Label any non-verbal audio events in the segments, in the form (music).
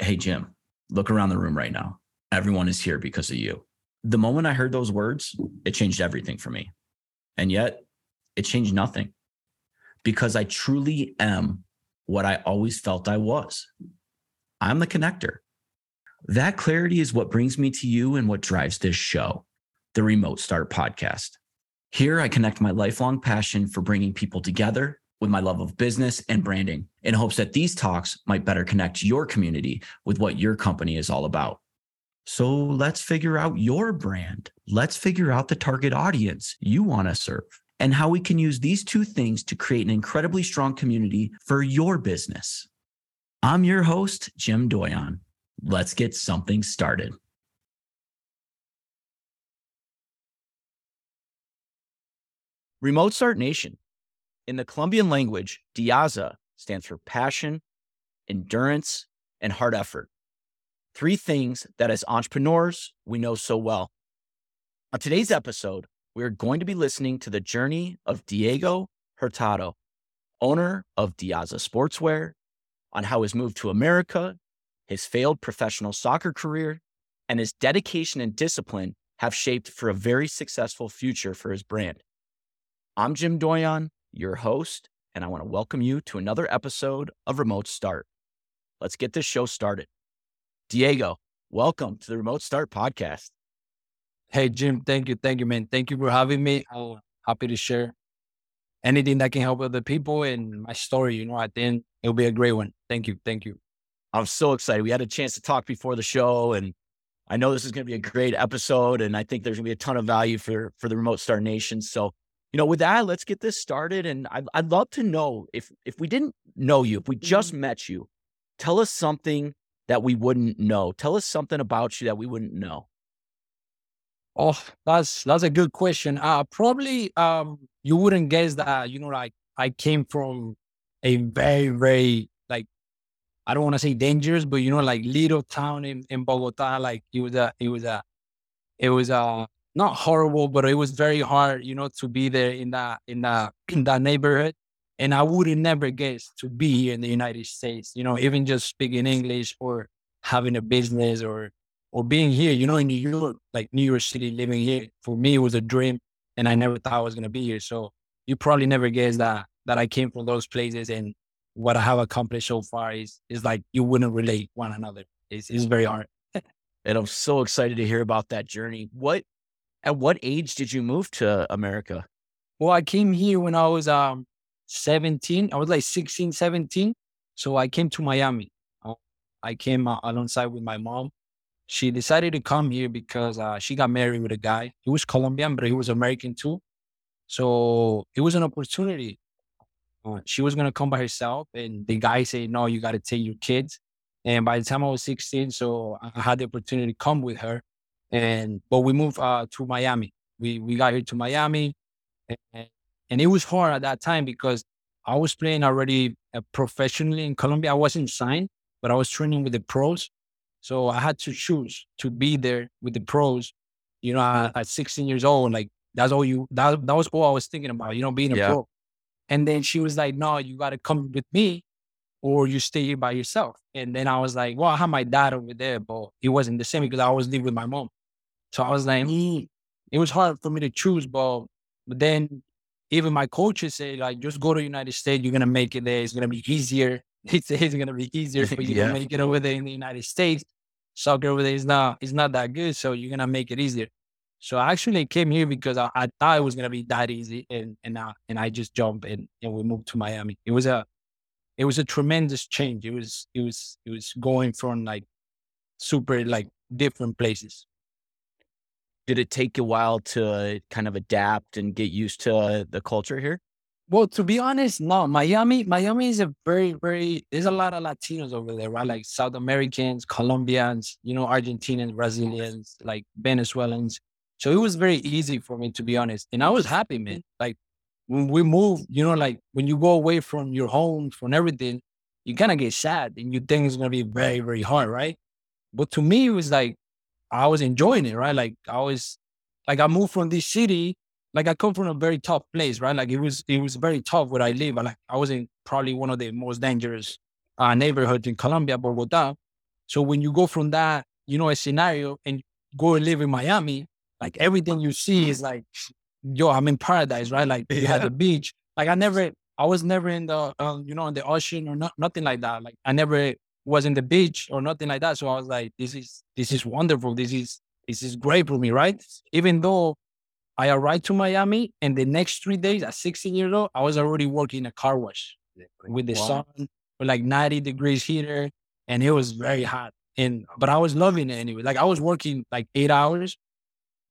Hey, Jim, look around the room right now. Everyone is here because of you. The moment I heard those words, it changed everything for me. And yet, it changed nothing because I truly am what I always felt I was. I'm the connector. That clarity is what brings me to you and what drives this show, the Remote Start Podcast. Here, I connect my lifelong passion for bringing people together with my love of business and branding in hopes that these talks might better connect your community with what your company is all about. So let's figure out your brand. Let's figure out the target audience you want to serve and how we can use these two things to create an incredibly strong community for your business. I'm your host, Jim Doyon. Let's get something started. Remote Start Nation. In the Colombian language, Diaza stands for passion, endurance, and hard effort. Three things that as entrepreneurs, we know so well. On today's episode, we're going to be listening to the journey of Diego Hurtado, owner of Diaza Sportswear, on how his move to America, his failed professional soccer career, and his dedication and discipline have shaped for a very successful future for his brand. I'm Jim Doyon, your host, and I want to welcome you to another episode of Remote Start. Let's get this show started. Diego, welcome to the Remote Start podcast. Hey, Jim, thank you. Thank you, man. Thank you for having me. I'm happy to share anything that can help other people and my story. You know, I think it'll be a great one. Thank you. Thank you. I'm so excited. We had a chance to talk before the show, and I know this is going to be a great episode. And I think there's going to be a ton of value for for the Remote Start Nation. So, you know, with that, let's get this started. And I'd, I'd love to know if if we didn't know you, if we just mm-hmm. met you, tell us something that we wouldn't know. Tell us something about you that we wouldn't know. Oh, that's that's a good question. Uh probably um you wouldn't guess that, you know, like I came from a very, very like I don't want to say dangerous, but you know, like little town in, in Bogota. Like it was a it was a it was a not horrible, but it was very hard, you know, to be there in that in that (clears throat) in that neighborhood. And I would have never guessed to be here in the United States, you know, even just speaking English or having a business or or being here, you know, in New York, like New York City, living here, for me, was a dream. And I never thought I was to be here. So you probably never guessed that, that I came from those places. And what I have accomplished so far is, is like you wouldn't relate one another. It's, it's very hard. (laughs) and I'm so excited to hear about that journey. What, at what age did you move to America? Well, I came here when I was um 17. I was like 16, 17. So I came to Miami. Uh, I came uh, alongside with my mom she decided to come here because uh, she got married with a guy. He was Colombian, but he was American too. So it was an opportunity. Uh, she was gonna come by herself, and the guy said, "No, you got to take your kids." And by the time I was 16, so I had the opportunity to come with her. And but we moved uh, to Miami. We we got here to Miami, and, and it was hard at that time because I was playing already uh, professionally in Colombia. I wasn't signed, but I was training with the pros. So I had to choose to be there with the pros. You know, at, at 16 years old, like that's all you that that was all I was thinking about. You know, being a yeah. pro. And then she was like, "No, you got to come with me, or you stay here by yourself." And then I was like, "Well, I have my dad over there, but it wasn't the same because I always living with my mom." So I was like, mm. "It was hard for me to choose, but but then even my coaches say like, just go to United States. You're gonna make it there. It's gonna be easier (laughs) it's, it's going to be easier for you yeah. to make it over there in the United States. Soccer over there is not is not that good, so you're gonna make it easier. So I actually came here because I, I thought it was gonna be that easy, and and I, and I just jumped and and we moved to Miami. It was a it was a tremendous change. It was it was it was going from like super like different places. Did it take you a while to kind of adapt and get used to the culture here? Well, to be honest, no. Miami, Miami is a very, very. There's a lot of Latinos over there, right? Like South Americans, Colombians, you know, Argentinians, Brazilians, like Venezuelans. So it was very easy for me, to be honest, and I was happy, man. Mm-hmm. Like when we move, you know, like when you go away from your home, from everything, you kind of get sad, and you think it's gonna be very, very hard, right? But to me, it was like I was enjoying it, right? Like I was, like I moved from this city like I come from a very tough place, right? Like it was it was very tough where I live. like I was in probably one of the most dangerous uh, neighborhoods in Colombia, Bogota. So when you go from that, you know, a scenario and go and live in Miami, like everything you see is like, yo, I'm in paradise, right? Like you had the beach. Like I never, I was never in the, um, you know, in the ocean or not, nothing like that. Like I never was in the beach or nothing like that. So I was like, this is, this is wonderful. This is, this is great for me, right? Even though I arrived to Miami and the next three days at 16 years old, I was already working a car wash with the wow. sun, with like 90 degrees heater, and it was very hot. And but I was loving it anyway. Like I was working like eight hours,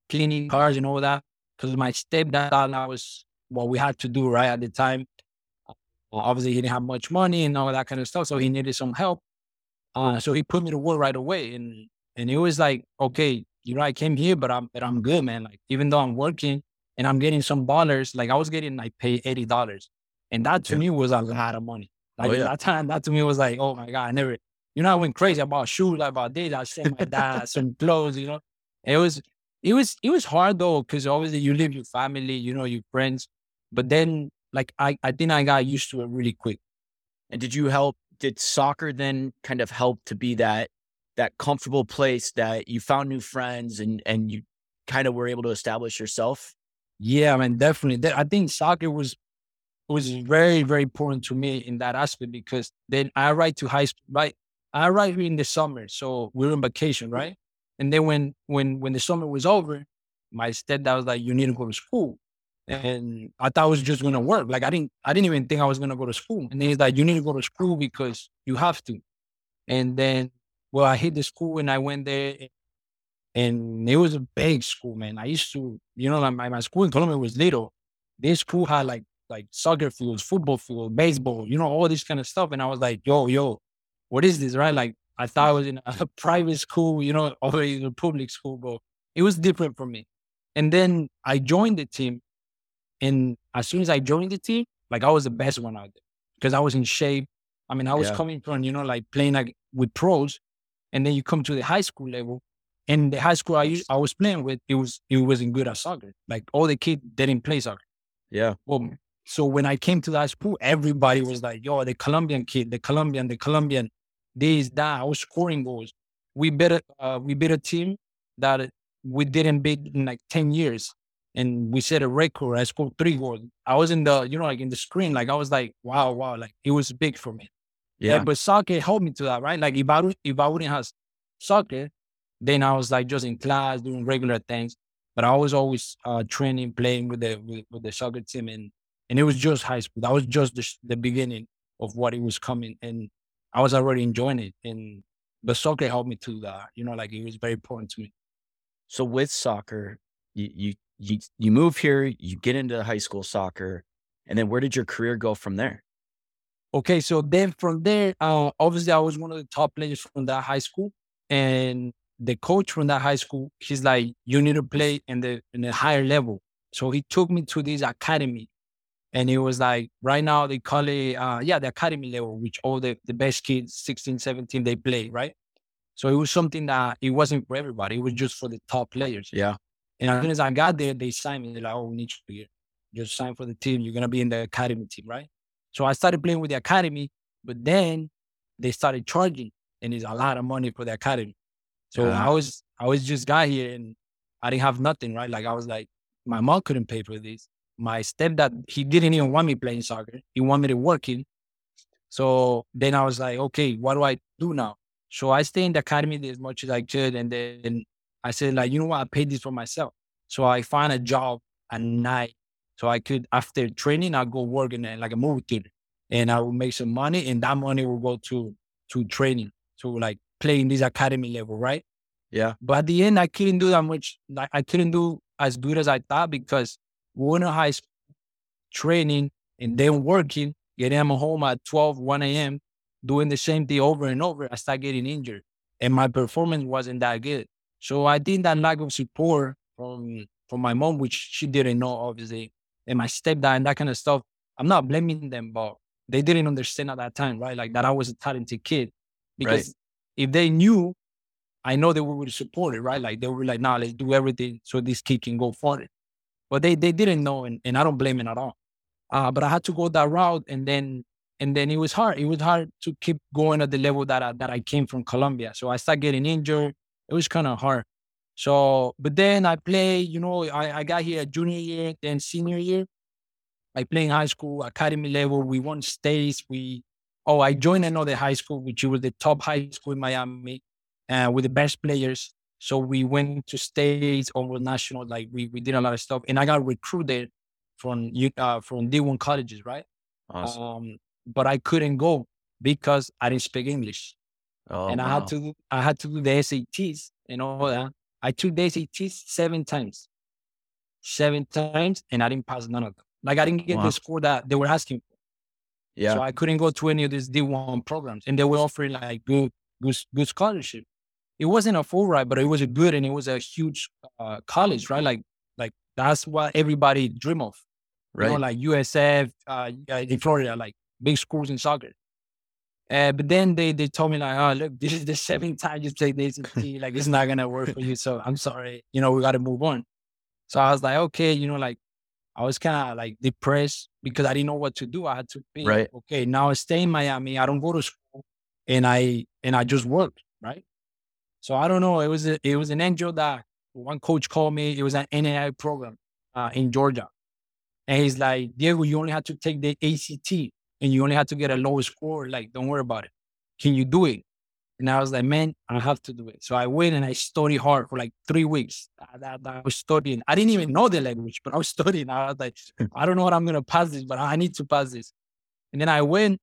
cleaning cars and all that, because my stepdad thought I was what we had to do right at the time. Obviously, he didn't have much money and all that kind of stuff, so he needed some help. Uh, so he put me to work right away, and and it was like, okay, you know, I came here, but I'm but I'm good, man. Like even though I'm working and I'm getting some dollars, like I was getting like pay eighty dollars, and that to yeah. me was a lot of money. Like oh, yeah. that time, that to me was like, oh my god, I never. You know, I went crazy about shoes, about this. I sent my dad some clothes. You know, it was it was it was hard though because obviously you leave your family, you know, your friends, but then like I I think I got used to it really quick. And did you help? Did soccer then kind of help to be that that comfortable place that you found new friends and and you kind of were able to establish yourself? Yeah, I mean, definitely. I think soccer was was very very important to me in that aspect because then I arrived to high school. Right, I arrived here in the summer, so we are on vacation, mm. right? And then when when when the summer was over, my stepdad was like, "You need to go to school." And I thought it was just gonna work. Like I didn't I didn't even think I was gonna go to school. And then he's like, "You need to go to school because you have to." And then well, I hit the school and I went there and it was a big school, man. I used to, you know, like my, my school in Colombia was little. This school had like like soccer fields, football field, baseball, you know, all this kind of stuff. And I was like, yo, yo, what is this? Right. Like I thought I was in a (laughs) private school, you know, (laughs) or in a public school, but it was different for me. And then I joined the team. And as soon as I joined the team, like I was the best one out there because I was in shape. I mean, I was yeah. coming from, you know, like playing like with pros and then you come to the high school level. And the high school I, I was playing with, it was it wasn't good at soccer. Like all the kids didn't play soccer. Yeah. Well, so when I came to that school, everybody was like, "Yo, the Colombian kid, the Colombian, the Colombian, this that." I was scoring goals. We beat a uh, we beat a team that we didn't beat in like ten years, and we set a record. I scored three goals. I was in the you know like in the screen, like I was like, "Wow, wow!" Like it was big for me. Yeah. But soccer helped me to that, right? Like if I if I wouldn't have soccer, then I was like just in class doing regular things. But I was always uh, training, playing with the with, with, the soccer team, and and it was just high school. That was just the, the beginning of what it was coming, and I was already enjoying it. And but soccer helped me to that, you know, like it was very important to me. So with soccer, you you you, you move here, you get into high school soccer, and then where did your career go from there? Okay, so then from there, uh, obviously I was one of the top players from that high school, and the coach from that high school, he's like, you need to play in the in a higher level. So he took me to this academy, and it was like right now they call it, uh, yeah, the academy level, which all the the best kids, 16, 17, they play, right? So it was something that it wasn't for everybody; it was just for the top players. Yeah. And as soon as I got there, they signed me. They're like, "Oh, we need you here. Just sign for the team. You're gonna be in the academy team, right?" So I started playing with the academy, but then they started charging, and it's a lot of money for the academy. So uh-huh. I was I was just got here and I didn't have nothing, right? Like I was like, my mom couldn't pay for this. My stepdad, he didn't even want me playing soccer. He wanted me to working. So then I was like, okay, what do I do now? So I stayed in the academy as much as I could. And then I said, like, you know what? I paid this for myself. So I find a job at night so I could, after training, i go work in a, like a movie theater and I will make some money and that money will go to, to training, to like playing this academy level, right? Yeah. But at the end, I couldn't do that much. Like I couldn't do as good as I thought because in high school training and then working, getting home at 12, 1 a.m., doing the same thing over and over, I started getting injured and my performance wasn't that good. So I think that lack of support from from my mom, which she didn't know, obviously, and my stepdad and that kind of stuff. I'm not blaming them, but they didn't understand at that time, right? Like that I was a talented kid. Because right. if they knew, I know they would support it, right? Like they were like, nah, let's do everything so this kid can go for it. But they they didn't know, and, and I don't blame it at all. Uh, but I had to go that route, and then and then it was hard. It was hard to keep going at the level that I, that I came from Colombia. So I started getting injured. It was kind of hard. So, but then I play. You know, I, I got here junior year, then senior year. I play in high school, academy level. We won states. We oh, I joined another high school, which was the top high school in Miami, uh, with the best players. So we went to states, over national. Like we we did a lot of stuff, and I got recruited from uh, from D1 colleges, right? Awesome. Um, but I couldn't go because I didn't speak English, oh, and I wow. had to I had to do the SATs and all that. I took the SATs seven times, seven times, and I didn't pass none of them. Like I didn't get Wow. the score that they were asking for. Yeah. So I couldn't go to any of these D1 programs. And they were offering like good, good, good scholarship. It wasn't a full ride, but it was a good and it was a huge uh, college, right? Like, like that's what everybody dream of. You right. know, like USF uh, in Florida, like big schools in soccer. Uh, but then they they told me like, oh look, this is the seventh time you played this, ACT. like it's not gonna work for you. So I'm sorry, you know, we got to move on. So I was like, okay, you know, like I was kind of like depressed because I didn't know what to do. I had to think, Right. okay, now I stay in Miami. I don't go to school, and I and I just work, right? So I don't know. It was a, it was an angel that one coach called me. It was an NAIA program uh, in Georgia, and he's like, Diego, you only have to take the ACT, and you only have to get a low score. Like, don't worry about it. Can you do it? And I was like, man, I have to do it. So I went and I studied hard for like three weeks. I, I- I was studying. I didn't even know the language, but I was (laughs) studying. I was like, I don't know what I'm gonna pass this, but I need to pass this. And then I went,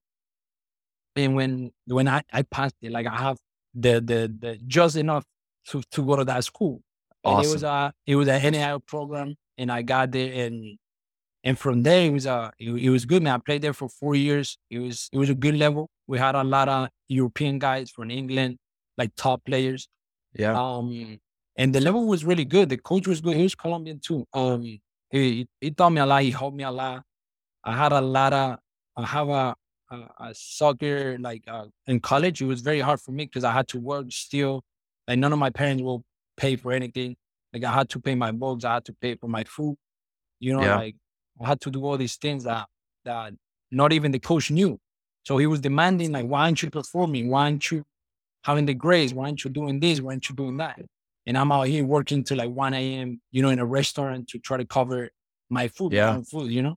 and when when I, I passed it, like I have the the the just enough to to go to that school. And it was a it was a NAIA program, and I got there, and and from there it was a it, it was good, man. I played there for four years. It was it was a good level. We had a lot of European guys from England, like top players. yeah. Um, and the level was really good. The coach was good. He was Colombian too. Um, he, he taught me a lot. He helped me a lot. I had a lot of, I have a, a, a soccer, like uh, in college, it was very hard for me because I had to work still. Like none of my parents will pay for anything. Like I had to pay my books. I had to pay for my food. You know, Yeah. like I had to do all these things that, that not even the coach knew. So he was demanding, like, why aren't you performing? Why aren't you having the grades? Why aren't you doing this? Why aren't you doing that? And I'm out here working till like 1 a.m., you know, in a restaurant to try to cover my food, Yeah. own food, you know?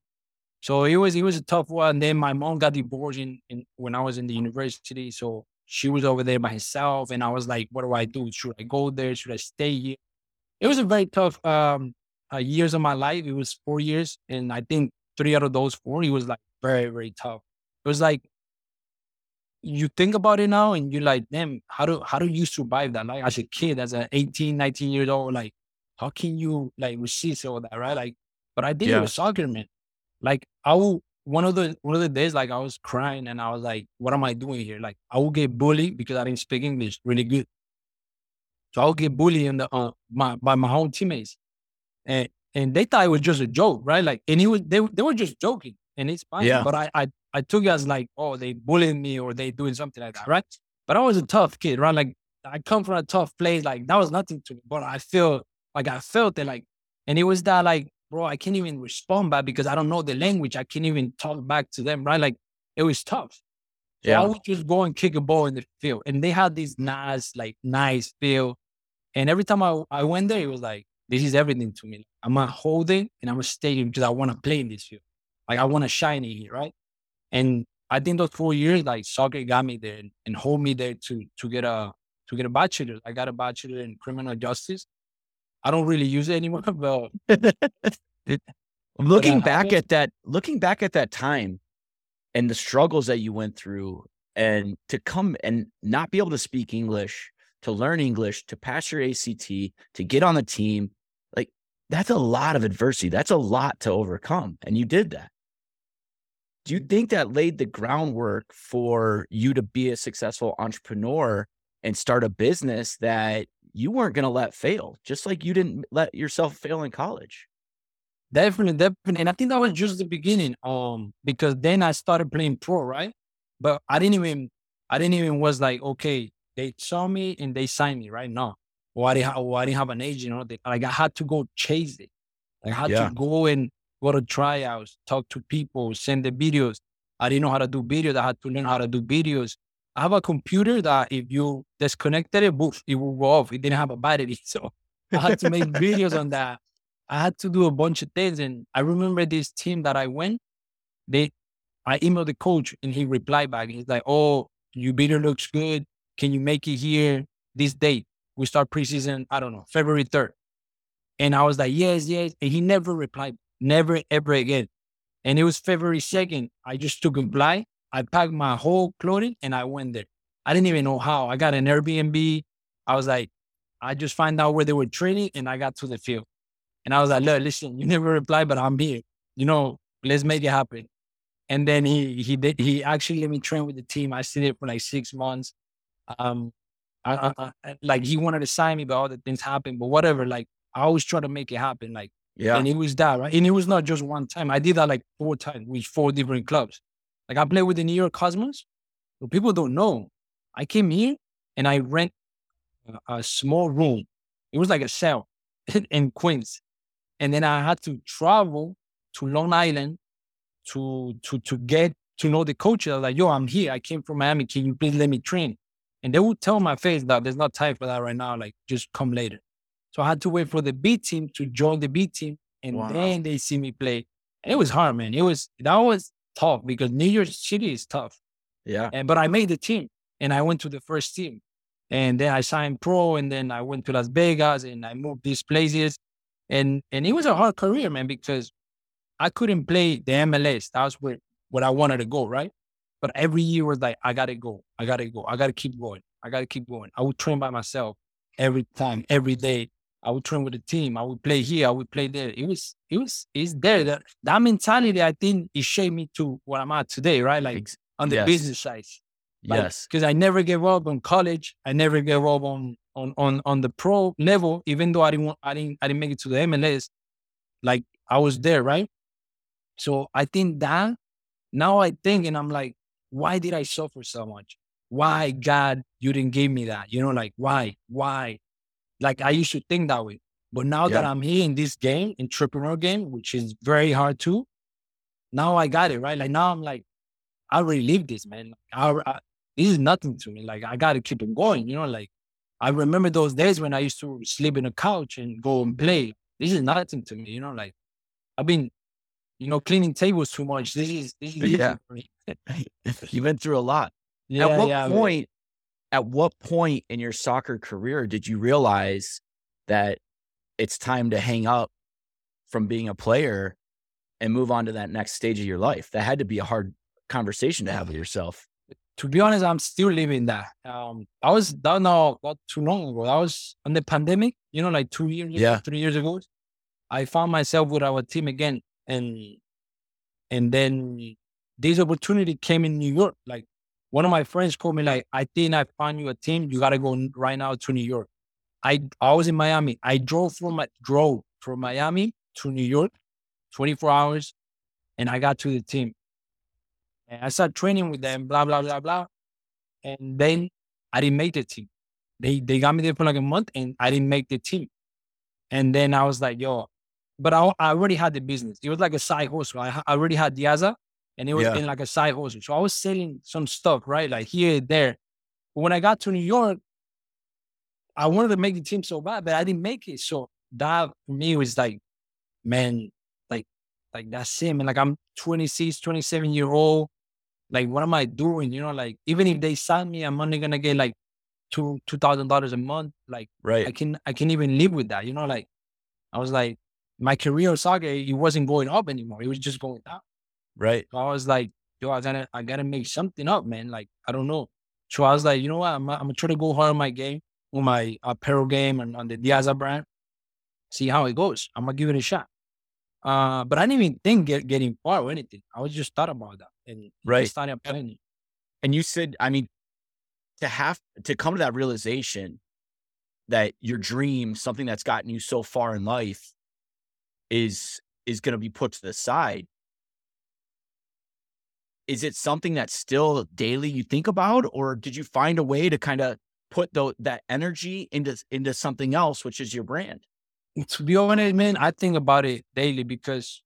So it was it was a tough one. And Then my mom got divorced in, in when I was in the university. So she was over there by herself. And I was like, what do I do? Should I go there? Should I stay here? It was a very tough um uh, years of my life. It was four years. And I think three out of those four, it was like very, very tough. It was like you think about it now and you're like, damn, how do how do you survive that? Like as a kid, as an 18, 19 years old, like how can you like resist all that, right? Like, but I did it Yeah. with soccer, man. Like I will one of the one of the days, like I was crying and I was like, what am I doing here? Like I will get bullied because I didn't speak English really good. So I would get bullied in the uh, my by my own teammates. And and they thought it was just a joke, right? Like and it was they they were just joking and it's fine. Yeah. But I I I took it as like, oh, they bullying me or they doing something like that, right? But I was a tough kid, right? Like I come from a tough place, like that was nothing to me. But I feel like I felt it like and it was that like, bro, I can't even respond back because I don't know the language. I can't even talk back to them, right? Like it was tough. So I Yeah. would just go and kick a ball in the field. And they had this nice, like nice field. And every time I, I went there, it was like, this is everything to me. I'm gonna hold it and I'm stay here because I want to play in this field. Like I want to shine in here, right? And I think those four years, like soccer got me there and, and hold me there to to get a to get a bachelor. I got a bachelor in criminal justice. I don't really use it anymore, (laughs) (laughs) but looking I back at that looking back at that time and the struggles that you went through and to come and not be able to speak english to learn english to pass your act to get on the team that's a lot of adversity that's a lot to overcome and you did that do you think that laid the groundwork for you to be a successful entrepreneur and start a business that you weren't going to let fail just like you didn't let yourself fail in college Definitely, definitely. And I think that was just the beginning. Um, because then I started playing pro, right? But I didn't even I didn't even was like, okay, they saw me and they signed me, right? No. Or I didn't have, or I didn't have an agent or they, like I had to go chase it. Like I had Yeah. to go and go to tryouts, talk to people, send the videos. I didn't know how to do videos. I had to learn how to do videos. I have a computer that if you disconnected it, boof, it will go off. It didn't have a battery. (laughs) So I had to make videos on that. I had to do a bunch of things. And I remember this team that I went, they I emailed the coach and he replied back. He's like, Oh, your video looks good. Can you make it here this date? We start preseason, I don't know, February 3rd. And I was like, Yes, yes. And he never replied, never, ever again. And it was February 2nd. I just took a flight. I packed my whole clothing and I went there. I didn't even know how. I got an Airbnb. I was like, I just find out where they were training and I got to the field. And I was like, look, listen, you (laughs) never replied, but I'm here. You know, let's make it happen. And then he he did he actually let me train with the team. I stayed there for like six months. Um I, I, I, like he wanted to sign me, but all the things happened. But whatever, like I always try to make it happen. Like Yeah. and it was that, right? And it was not just one time. I did that like four times with four different clubs. Like I played with the New York Cosmos. But people don't know. I came here and I rent a, a small room. It was like a cell (laughs) in Queens. And then I had to travel to Long Island to to to get to know the coach. I was like, yo, I'm here. I came from Miami. Can you please let me train? And they would tell my face that there's not time for that right now. Like, just come later. So I had to wait for the B team to join the B team, and Wow. then they see me play. And it was hard, man. It was that was tough because New York City is tough. Yeah. And but I made the team, and I went to the first team, and then I signed pro, and then I went to Las Vegas, and I moved these places, and and it was a hard career, man, because I couldn't play the MLS. That was where where I wanted to go, right? But every year was like, I gotta go, I gotta go, I gotta keep going, I gotta keep going. I would train by myself every time, every day. I would train with the team. I would play here. I would play there. It was, it was, it's there. That that mentality, I think, it shaped me to where I'm at today, right? Like on the yes. business side. yes. Because I never gave up on college. I never gave up on on on on the pro level, even though I didn't want, I didn't I didn't make it to the MLS. Like I was there, right? So I think that now I think and I'm like, why did I suffer so much? Why God you didn't give me that? You know, like why? Why? Like I used to think that way. But now that I'm here in this game, entrepreneur game, which is very hard too, now I got it, right? Like now I'm like, I already live this, man. I, I, this is nothing to me. Like I got to keep it going. You know, like I remember those days when I used to sleep in a couch and go and play. This is nothing to me. You know, like I've been, you know, cleaning tables too much. This is this is Yeah. you (laughs) went through a lot. yeah, at what yeah, man. point at what point in your soccer career did you realize that it's time to hang up from being a player and move on to that next stage of your life that had to be a hard conversation to have with yourself To be honest, I'm still living that. Um, I was that not not too long ago. I was on the pandemic. You know, like two years, Yeah. three years ago. I found myself with our team again, and and then this opportunity came in New York. Like one of my friends called me, like, I think I found you a team. You gotta go right now to New York. I I was in Miami. I drove from my drove from Miami to New York, 24 hours, and I got to the team. And I started training with them, blah, blah, blah, blah. And then I didn't make the team. They they got me there for like a month and I didn't make the team. And then I was like, yo, but I, I already had the business. It was like a side hustle. I, I already had Diaza and it was Yeah. in like a side hustle. So I was selling some stuff, right? Like here, there. But when I got to New York, I wanted to make the team so bad, but I didn't make it. So that for me was like, man, like, like that's it, And Like I'm 26, 27 year old. Like, what am I doing? You know, like even if they sign me, I'm only gonna get like two two thousand dollars a month. Like right? I can I can even live with that. You know, like I was like, my career in soccer, it wasn't going up anymore. It was just going down. right So I was like, yo, I gotta I gotta make something up, man. Like I don't know. So I was like, you know what? I'm, I'm gonna try to go hard on my game, on my apparel game and on the Diaza brand. See how it goes. I'm gonna give it a shot. Uh, but I didn't even think get, getting far or anything. I was just thought about that and Right. started playing. and you said i mean to have to come to that realization that your dream something that's gotten you so far in life is is going to be put to the side is it something that's still daily you think about or did you find a way to kind of put tho- that energy into into something else which is your brand to be honest, man, I think about it daily because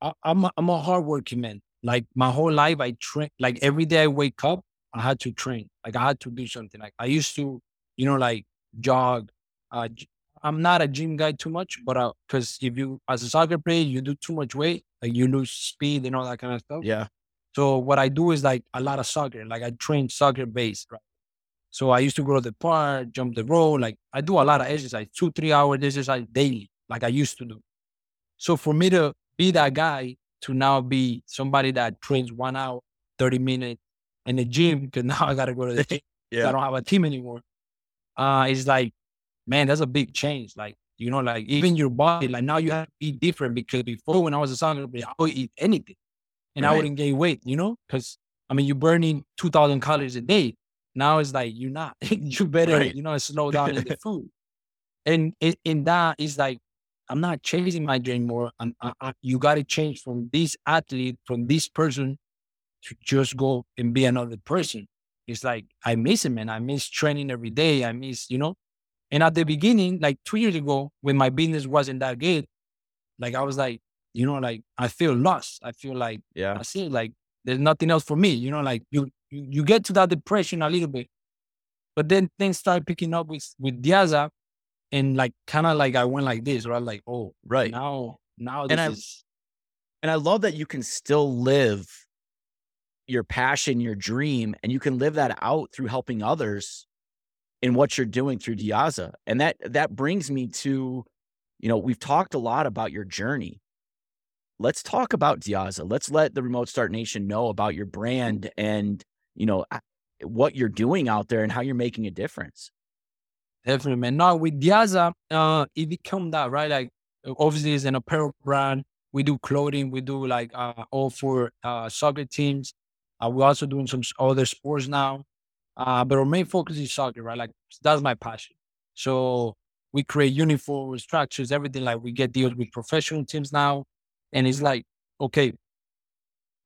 I, I'm a, I'm a hardworking man. Like my whole life, I train. Like every day I wake up, I had to train. Like I had to do something. Like I used to, you know, like jog. Uh, I'm not a gym guy too much, but because if you, as a soccer player, you do too much weight, like you lose speed and all that kind of stuff. Yeah. So what I do is like a lot of soccer. Like I train soccer based, right? So I used to go to the park, jump the rope. Like I do a lot of exercise, two, three hours exercise daily, like I used to do. So for me to be that guy to now be somebody that trains one hour, 30 minutes in the gym, because (laughs) now I got to go to the (laughs) gym. yeah. I don't have a team anymore. Uh, it's like, man, that's a big change. Like, you know, like even your body, like now you have to eat different because before when I was a player, I would eat anything and right. I wouldn't gain weight, you know, because I mean, you're burning 2000 calories a day. Now it's like, you're not, (laughs) you better, right. you know, slow down in the (laughs) food. And in that is like, I'm not chasing my dream more. And I, I, you got to change from this athlete, from this person to just go and be another person. It's like, I miss it, man. I miss training every day. I miss, you know, and at the beginning, like two years ago, when my business wasn't that good, like I was like, you know, like I feel lost. I feel like, yeah, I see like there's nothing else for me. You know, like you, you, you get to that depression a little bit, but then things start picking up with with Diaza, and like kind of like I went like this, right? Like, oh, right now, now this and I, is, and I love that you can still live your passion, your dream, and you can live that out through helping others in what you're doing through Diaza. And that that brings me to, you know, we've talked a lot about your journey. Let's talk about Diaza. Let's let the Remote Start Nation know about your brand and, you know, what you're doing out there and how you're making a difference. Definitely, man. Now with Diaza, uh, it become that, right? Like obviously it's an apparel brand. We do clothing, we do like uh all for uh soccer teams. Uh, we're also doing some other sports now. Uh, but our main focus is soccer, right? Like that's my passion. So we create uniforms, structures, everything. Like we get deals with professional teams now, and it's like, okay,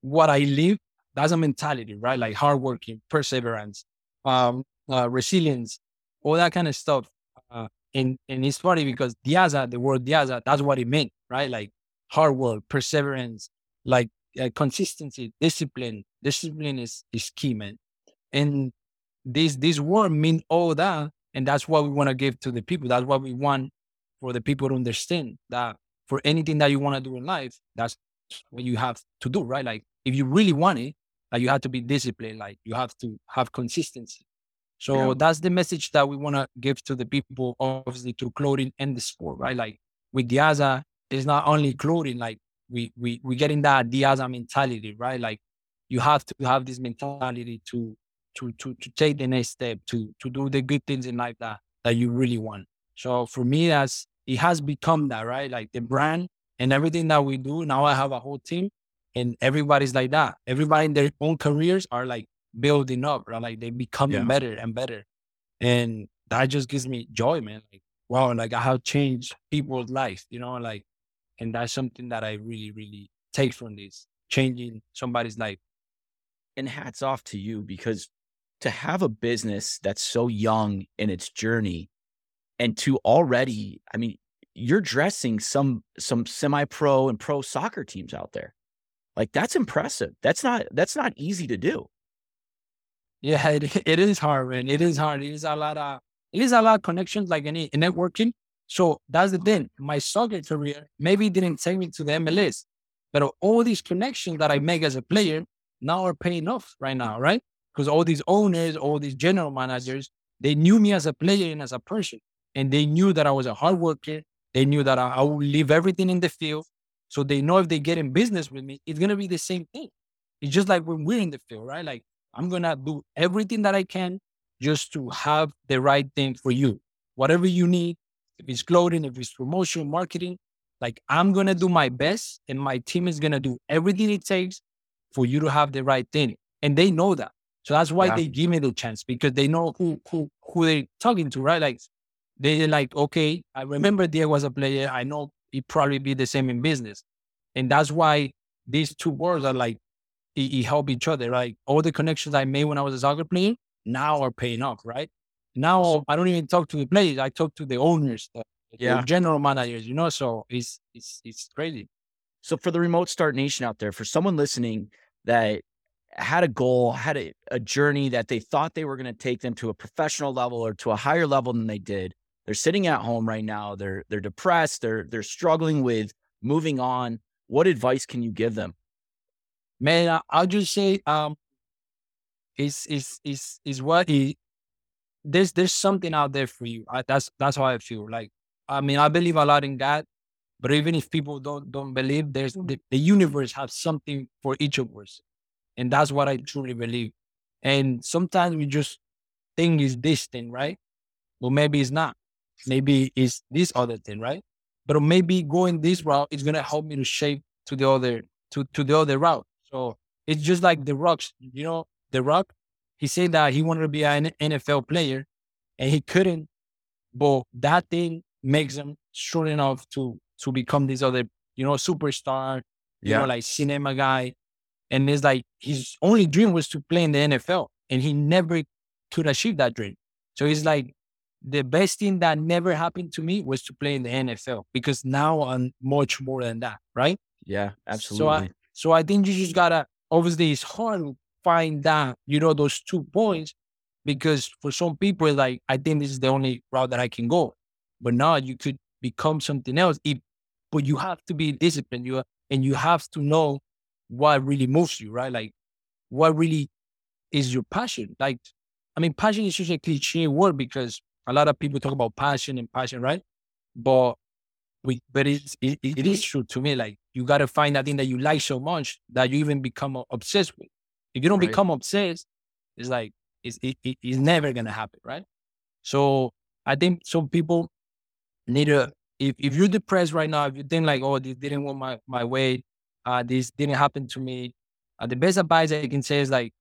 what I live, that's a mentality, right? Like hardworking, perseverance, um, uh, resilience, all that kind of stuff. Uh, and and it's funny because Diaza, the word Diaza, that's what it meant, right? Like hard work, perseverance, like uh, consistency, discipline. Discipline is is key, man. And this this word mean all that, and that's what we want to give to the people. That's what we want for the people to understand that for anything that you want to do in life, that's what you have to do, right? Like if you really want it, like you have to be disciplined, like you have to have consistency. So yeah. that's the message that we want to give to the people, obviously through clothing and the sport, right? Like with Diaza, it's not only clothing, like we we we getting that Diaza mentality, right? Like you have to have this mentality to to to to take the next step to to do the good things in life that that you really want. So for me, that's it has become that right, like the brand and everything that we do. Now I have a whole team, and everybody's like that. Everybody in their own careers are like building up, right? Like they becoming yeah. better and better, and that just gives me joy, man. Like wow, like I have changed people's life, you know, like, and that's something that I really, really take from this, changing somebody's life. And hats off to you because to have a business that's so young in its journey and to already, I mean, you're dressing some some semi-pro and pro soccer teams out there. Like that's impressive. That's not that's not easy to do. Yeah, it, (laughs) it is hard, man. It is hard. It is a lot of it is a lot of connections like any networking. So that's the thing. My soccer career maybe didn't take me to the MLS, but all these connections that I make as a player now are paying off right now, right? Because all these owners, all these general managers, they knew me as a player and as a person. And they knew that I was a hard worker. They knew that I, I would leave everything in the field. So they know if they get in business with me, it's going to be the same thing. It's just like when we're in the field, right? Like I'm going to do everything that I can just to have the right thing for you. Whatever you need, if it's clothing, if it's promotion, marketing, like I'm going to do my best and my team is going to do everything it takes for you to have the right thing. And they know that. So that's why yeah. they give me the chance because they know who who who they're talking to, right? Like they're like, okay, I remember Diego was a player. I know he probably be the same in business, and that's why these two worlds are like it, it help each other. Right? All the connections I made when I was a soccer player now are paying off. Right? Now I don't even talk to the players. I talk to the owners, the, yeah. the general managers. You know, so it's it's it's crazy. So for the remote start nation out there, for someone listening that had a goal, had a, a journey that they thought they were going to take them to a professional level or to a higher level than they did. They're sitting at home right now. They're they're depressed. They're they're struggling with moving on. What advice can you give them? Man, I'll just say, um, is is is is what he there's there's something out there for you. I, that's that's how I feel. Like I mean, I believe a lot in God, but even if people don't don't believe, there's the, the universe has something for each of us, and that's what I truly believe. And sometimes we just think is this thing, right? Well, maybe it's not. Maybe it's this other thing, right? But maybe going this route is gonna help me to shape to the other to to the other route. So it's just like the rocks, you know, the rock. He said that he wanted to be an NFL player, and he couldn't. But that thing makes him strong enough to to become this other, you know, superstar. You yeah. know, like cinema guy. And it's like his only dream was to play in the NFL, and he never could achieve that dream. So it's like the best thing that never happened to me was to play in the NFL because now I'm much more than that, right? Yeah, absolutely. So I, so I think you just gotta obviously it's hard to find that, you know, those two points because for some people, like I think this is the only route that I can go. But now you could become something else. If, but you have to be disciplined. You and you have to know what really moves you, right? Like what really is your passion. Like, I mean, passion is such a cliche word because a lot of people talk about passion and passion, right? But we, but it's, it, it is true to me. Like you got to find that thing that you like so much that you even become obsessed with. If you don't right. become obsessed, it's like it's it, it, it's never gonna happen, right? So I think some people need to. If if you're depressed right now, if you think like, oh, this didn't want my my way, uh, this didn't happen to me, uh, the best advice I can say is like,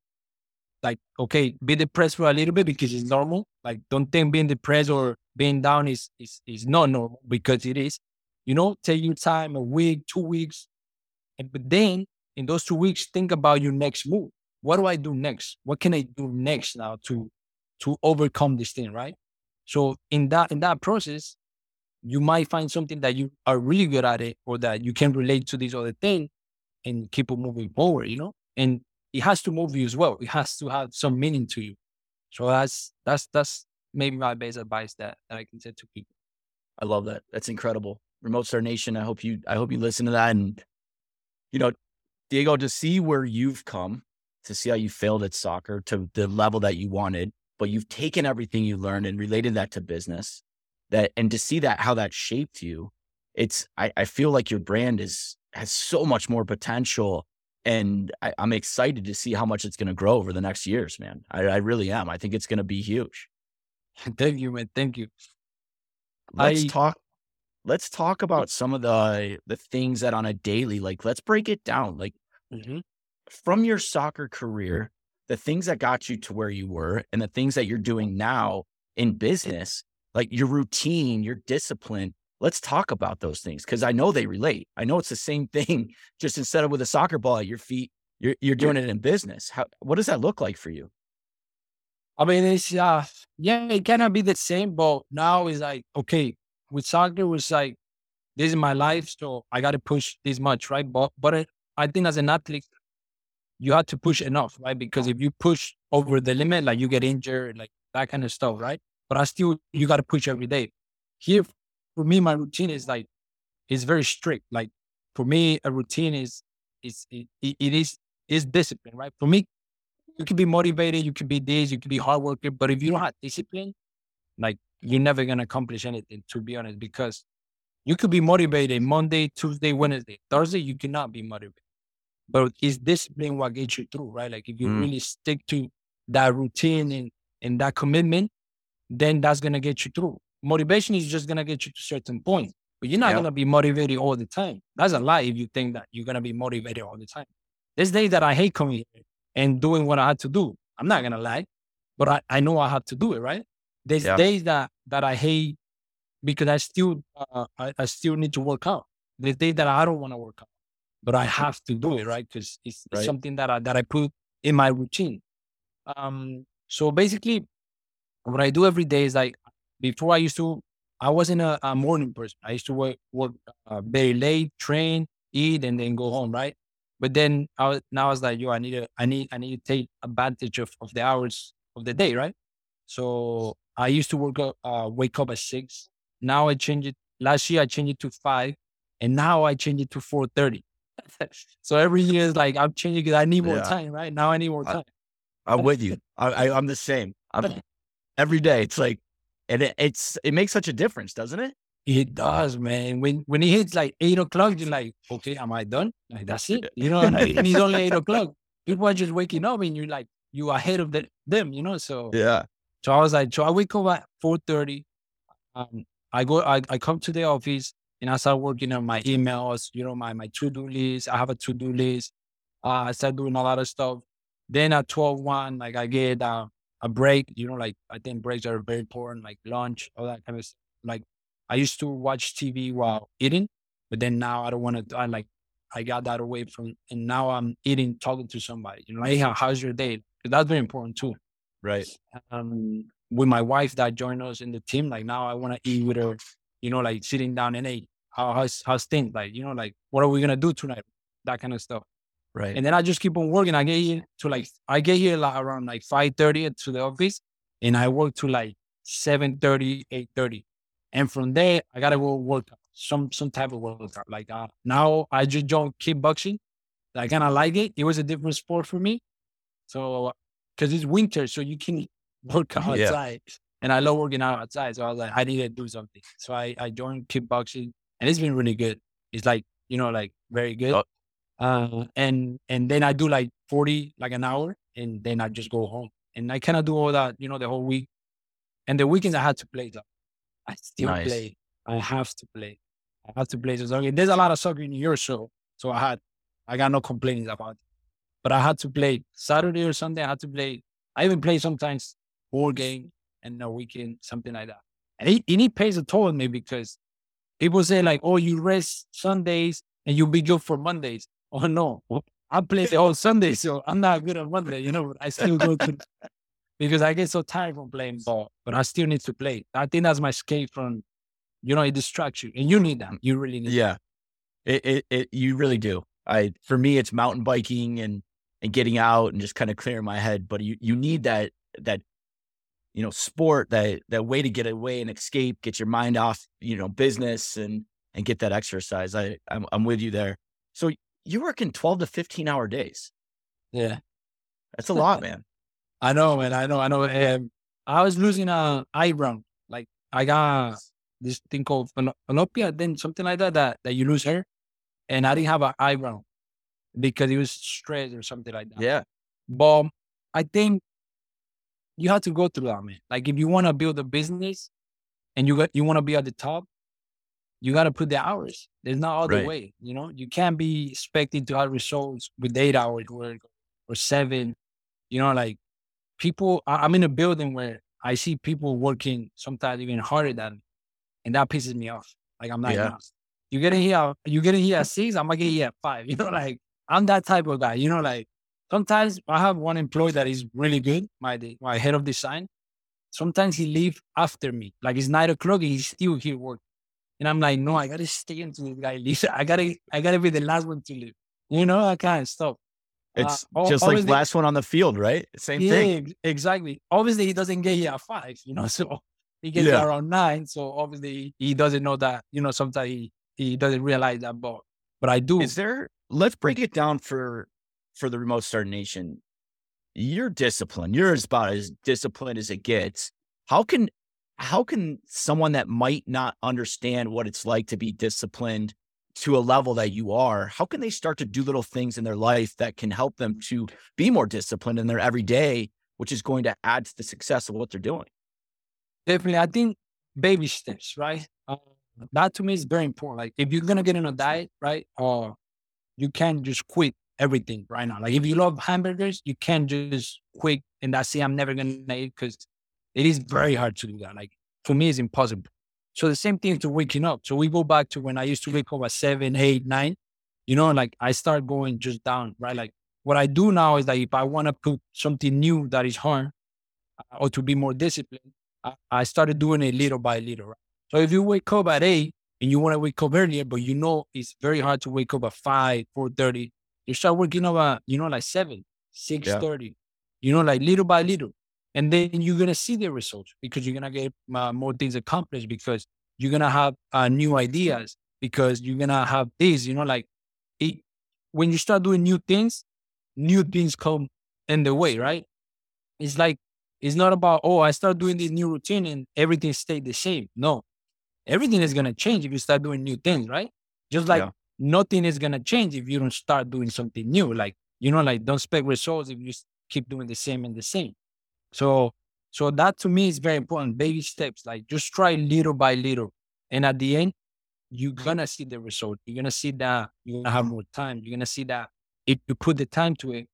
like okay, be depressed for a little bit because it's normal. Like, don't think being depressed or being down is is is not normal because it is. You know, take your time, a week, two weeks, and but then in those two weeks, think about your next move. What do I do next? What can I do next now to to overcome this thing, right? So in that in that process, you might find something that you are really good at it or that you can relate to this other thing and keep it moving forward, you know? And it has to move you as well. It has to have some meaning to you. So that's that's that's maybe my best advice that, that I can say to people. I love that. That's incredible. Remote Start Nation. I hope you I hope you listen to that. And you know, Diego, to see where you've come, to see how you failed at soccer to the level that you wanted, but you've taken everything you learned and related that to business that and to see that how that shaped you it's i, I feel like your brand is has so much more potential and I, am excited to see how much it's going to grow over the next years man. I, I really am. I think it's going to be huge. (laughs) Thank you man. Thank you. Let's I, talk let's talk about some of the the things that on a daily like let's break it down. Like mm-hmm. from your soccer career the things that got you to where you were and the things that you're doing now in business like your routine, your discipline. Let's talk about those things because I know they relate. I know it's the same (laughs) thing, just instead of with a soccer ball at your feet, you're you're doing it in business. How what does that look like for you? I mean, it's uh yeah, it cannot be the same, but now it's like okay, with soccer was like this is my life, so I got to push this much, right? But but I, I think as an athlete, you have to push enough, right? Because if you push over the limit, like you get injured, like that kind of stuff, right? But I still, you got to push every day. Here, for me, my routine is like, it's very strict. Like for me, a routine is, is, it, it is, is discipline, right? For me, you can be motivated, you can be this, you can be hard worker, but if you don't have discipline, like you're never going to accomplish anything, to be honest, because you could be motivated Monday, Tuesday, Wednesday, Thursday, you cannot be motivated. But it's discipline what gets you through, right? Like if you mm. really stick to that routine and, and that commitment, then that's going to get you through. Motivation is just going to get you to a certain point, but you're not yep. going to be motivated all the time. That's a lie if you think that you're going to be motivated all the time. There's days that I hate coming here and doing what I had to do. I'm not going to lie, but I, I know I have to do it, right? There's yep. days that, that I hate because I still, uh, I, I still need to work out. There's days that I don't want to work out, but I have to do it, right? Because it's, right. it's something that I, that I put in my routine. Um, so basically, what I do every day is like before I used to, I wasn't a, a morning person. I used to work, work uh, very late, train, eat, and then go home, right? But then I was now I was like, yo, I need to I need I need to take advantage of, of the hours of the day, right? So I used to work up uh wake up at six. Now I changed it last year I changed it to five and now I change it to four thirty. (laughs) so every year is like I'm changing because I need more Yeah. time, right? Now I need more I- time. I'm with (laughs) you. I, I, I'm the same. I'm, every day, it's like, and it, it's it makes such a difference, doesn't it? It does, man. When when it hits like eight o'clock, you're like, okay, am I done? Like that's it. You know, like, and it's only eight o'clock. People are just waking up, and you're like, you ahead of the, them. You know, so (laughs) Yeah. so I was like, so I wake up at four thirty. Um, I go, I, I come to the office, and I start working on my emails. You know, my my to do list. I have a to do list. Uh, I start doing a lot of stuff. Then at 12, 1, like I get uh, a break. You know, like I think breaks are very important, like lunch, all that kind of stuff. Like I used to watch TV while eating, but then now I don't want to. I like I got that away from, and now I'm eating, talking to somebody. You know, hey, how's your day? 'Cause that's very important too. Right. Um, with my wife that joined us in the team, like now I want to eat with her. You know, like sitting down and hey, how, how's how's things? Like you know, like what are we gonna do tonight? That kind of stuff. Right. And then I just keep on working. I get here to like I get here like around like five thirty to the office, and I work to like 7.30, 8.30. And from there, I gotta go work out, some some type of workout. Like uh, now, I just joined kickboxing. I kind of like it. It was a different sport for me, so because it's winter, so you can (laughs) work out (laughs) Yeah. outside. And I love working out outside, so I was like, I need to do something. So I I joined kickboxing, and it's been really good. It's like you know, like very good. Uh, and and then I do like forty, like an hour, and then I just go home. And I kind of do all that, you know, the whole week. And the weekends I had to play. Though. (laughs) I still Nice. play. I have to play. I have to play some soccer. There's a lot of soccer in your show, so I had, I got no complaints about it. But I had to play Saturday or Sunday. I had to play. I even play sometimes four game and a weekend, something like that. And it, and it pays a toll on me because people say like, "Oh, you rest Sundays and you'll be good for Mondays." Oh no, I play the whole Sunday, so I'm not good on Monday. You know, I still go to (laughs) because I get so tired from playing ball, but I still need to play. I think that's my escape from, you know, it distracts you, and you need that. You really need. Yeah. It, it, it, you really do. I, for me, it's mountain biking and, and getting out and just kind of clearing my head. But you, you need that, that, you know, sport, that, that way to get away and escape, get your mind off, you know, business and, and get that exercise. I, I'm, I'm with you there. So you're working 12 to 15 hour days. Yeah, That's a lot, man. (laughs) I know, man. I know. I know. Um, I was losing a eyebrow. Like I got this thing called phenopia, then something like that, that that you lose hair, and I didn't have an eyebrow because it was stress or something like that. Yeah. But I think you have to go through that, man. Like if you want to build a business and you got you want to be at the top, you got to put the hours. There's no other Right. way. You know, you can't be expecting to have results with eight hours work or seven. You know, like people. I- I'm in a building where I see people working sometimes even harder than, me, and that pisses me off. Like I'm not. Yeah. "Nah, you getting here, you getting here at six, I'm gonna get here at five. (laughs) You know, like I'm that type of guy. You know, like sometimes I have one employee that is really good, my my head of design. Sometimes he leave after me, like it's nine o'clock and he's still here working. And I'm like, no, I gotta stay until this guy leaves. I gotta, I gotta be the last one to leave. You know, I can't stop. Uh, It's al- just like last one on the field, right? Same yeah, thing. exactly. Obviously, he doesn't get here at five, you know, (laughs) so he gets Yeah. around nine. So obviously, he doesn't know that, you know, sometimes he, he doesn't realize that. But, but I do. Is there? Let's break it down for for the remote start nation. You're disciplined. You're about as disciplined as it gets. How can how can someone that might not understand what it's like to be disciplined to a level that you are, how can they start to do little things in their life that can help them to be more disciplined in their everyday, which is going to add to the success of what they're doing? Definitely. I think baby steps, right? Uh, that to me is very important. Like if you're gonna get on a diet, right? Uh, you can't just quit everything right now. Like if you love hamburgers, you can't just quit and that's it. I'm never gonna eat because it is very hard to do that. Like for me, it's impossible. So the same thing to waking up. So we go back to when I used to wake up at seven, eight, nine. You know, like I start going just down, right? Like what I do now is like if I want to put something new that is hard uh, or to be more disciplined, I, I started doing it little by little. Right? So if you wake up at eight and you want to wake up earlier, but you know it's very hard to wake up at five, four thirty, You start working over, you know, like seven, six thirty. You know, like little by little, and then you're gonna see the results because you're gonna get uh, more things accomplished because you're gonna have uh, new ideas because you're gonna have this. You know, like it, when you start doing new things, new things come in the way, right? It's like it's not about oh, I start doing this new routine and everything stayed the same. No, everything is gonna change if you start doing new things, right? Just like yeah. nothing is gonna change if you don't start doing something new. Like you know, like don't expect results if you keep doing the same and the same. So, so that to me is very important. Baby steps, like just try little by little, and at the end, you're mm-hmm. gonna see the result. You're gonna see that you're gonna have more time. You're gonna see that if you put the time to it,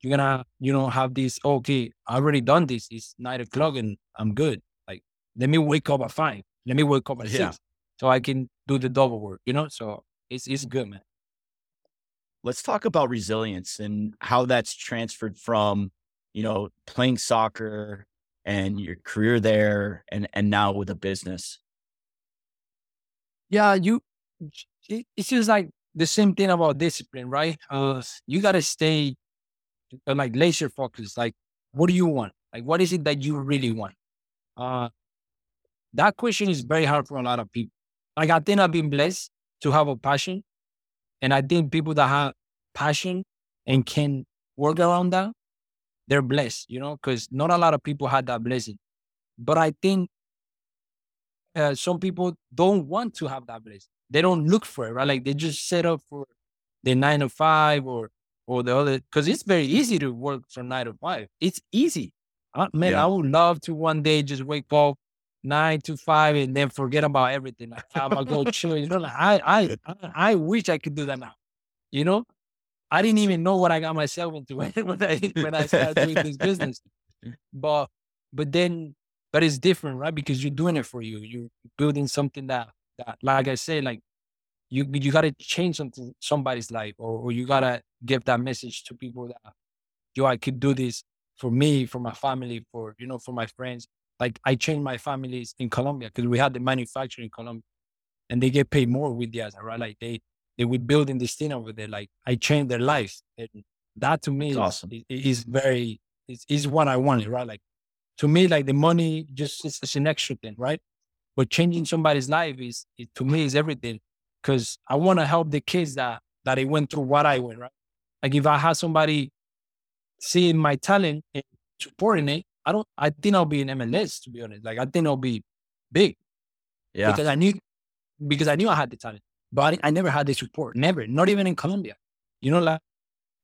you're gonna, you know, have this. Okay, I already done this. It's nine o'clock and I'm good. Like, let me wake up at five. Let me wake up at yeah. six, so I can do the double work. You know, so it's it's good, man. Let's talk about resilience and how that's transferred from, you know, playing soccer and your career there, and and now with a business. Yeah, you. It's just like the same thing about discipline, right? Uh, you gotta stay uh, like laser focused. Like, what do you want? Like, what is it that you really want? Uh, that question is very hard for a lot of people. Like, I think I've been blessed to have a passion. And I think people that have passion and can work around that, they're blessed, you know, because not a lot of people had that blessing. But I think uh, some people don't want to have that blessing. They don't look for it, right? Like they just set up for the nine to five or or the other because it's very easy to work from nine to five. It's easy. Uh, man, yeah. I would love to one day just wake up nine to five and then forget about everything. Like, I'm gonna go chill. You know, like I, I, I, wish I could do that now. You know, I didn't even know what I got myself into (laughs) when I when I started doing this business. But but then but it's different, right? Because you're doing it for you. You're building something that that, like I said, like you you gotta change something somebody's life, or, or you gotta give that message to people that yo, I could do this for me, for my family, for you know, for my friends like I changed my families in Colombia because we had the manufacturing in Colombia and they get paid more with the right? Like they they were building this thing over there. Like I changed their lives. And that to me is, awesome. is, is very is, is what I wanted, right? Like to me, like the money just is, is an extra thing, right? But changing somebody's life is, is to me is everything. Cause I want to help the kids that that they went through what I went, right? Like if I had somebody seeing my talent and supporting it, I don't. I think I'll be in MLS to be honest. Like I think I'll be big. Yeah. Because I knew, because I knew I had the talent, but I, never had the support. Never. Not even in Colombia. You know, like,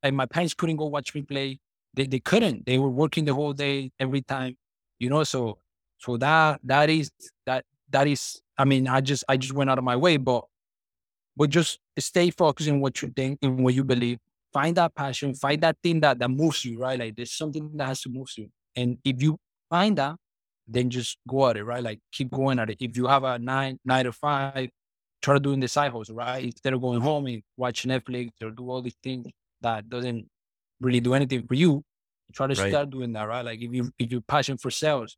like my parents couldn't go watch me play. They they couldn't. They were working the whole day every time. You know, so so that that is that that is. I mean, I just I just went out of my way, but but just stay focused in what you think and what you believe. Find that passion. Find that thing that that moves you. Right, like there's something that has to move you. And if you find that, then just go at it, right? Like keep going at it. If you have a nine, nine to five, try doing the side hustle, right? Instead of going home and watch Netflix or do all these things that doesn't really do anything for you, try to right. start doing that, right? Like if you if you're passion for sales,